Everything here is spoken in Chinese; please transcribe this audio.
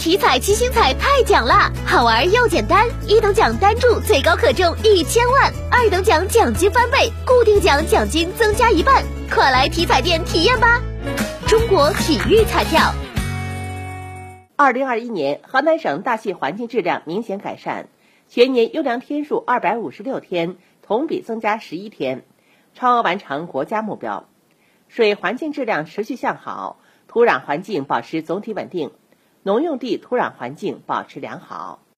体彩七星彩太奖啦，好玩又简单，一等奖单注最高可中一千万，二等奖奖金翻倍，固定奖奖金增加一半，快来体彩店体验吧！中国体育彩票。二零二一年，河南省大气环境质量明显改善，全年优良天数二百五十六天，同比增加十一天，超额完成国家目标。水环境质量持续向好，土壤环境保持总体稳定，农用地土壤环境保持良好。